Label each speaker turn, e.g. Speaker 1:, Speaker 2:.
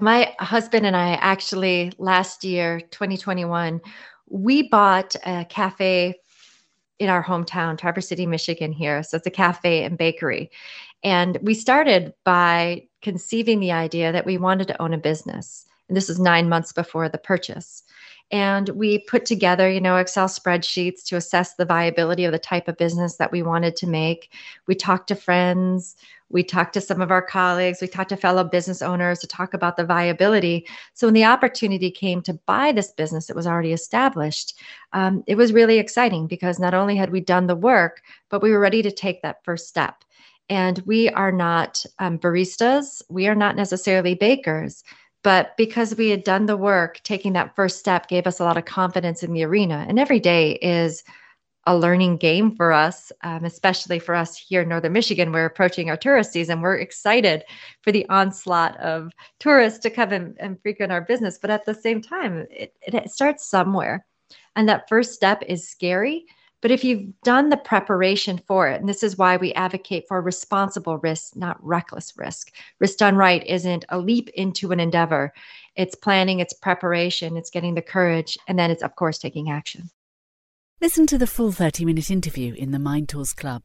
Speaker 1: My husband and I actually last year, 2021, we bought a cafe in our hometown, Traverse City, Michigan, here. So it's a cafe and bakery. And we started by conceiving the idea that we wanted to own a business. And this is nine months before the purchase. And we put together, you know, Excel spreadsheets to assess the viability of the type of business that we wanted to make. We talked to friends, we talked to some of our colleagues, we talked to fellow business owners to talk about the viability. So when the opportunity came to buy this business that was already established, um, it was really exciting because not only had we done the work, but we were ready to take that first step. And we are not um, baristas, we are not necessarily bakers but because we had done the work, taking that first step gave us a lot of confidence in the arena. And every day is a learning game for us, um, especially for us here in Northern Michigan. We're approaching our tourist season. We're excited for the onslaught of tourists to come and, and frequent our business. But at the same time, it, it starts somewhere. And that first step is scary but if you've done the preparation for it, and this is why we advocate for responsible risk, not reckless risk. Risk done right isn't a leap into an endeavor. It's planning, it's preparation, it's getting the courage, and then it's, of course, taking action.
Speaker 2: Listen to the full 30 minute interview in the Mind Tools Club.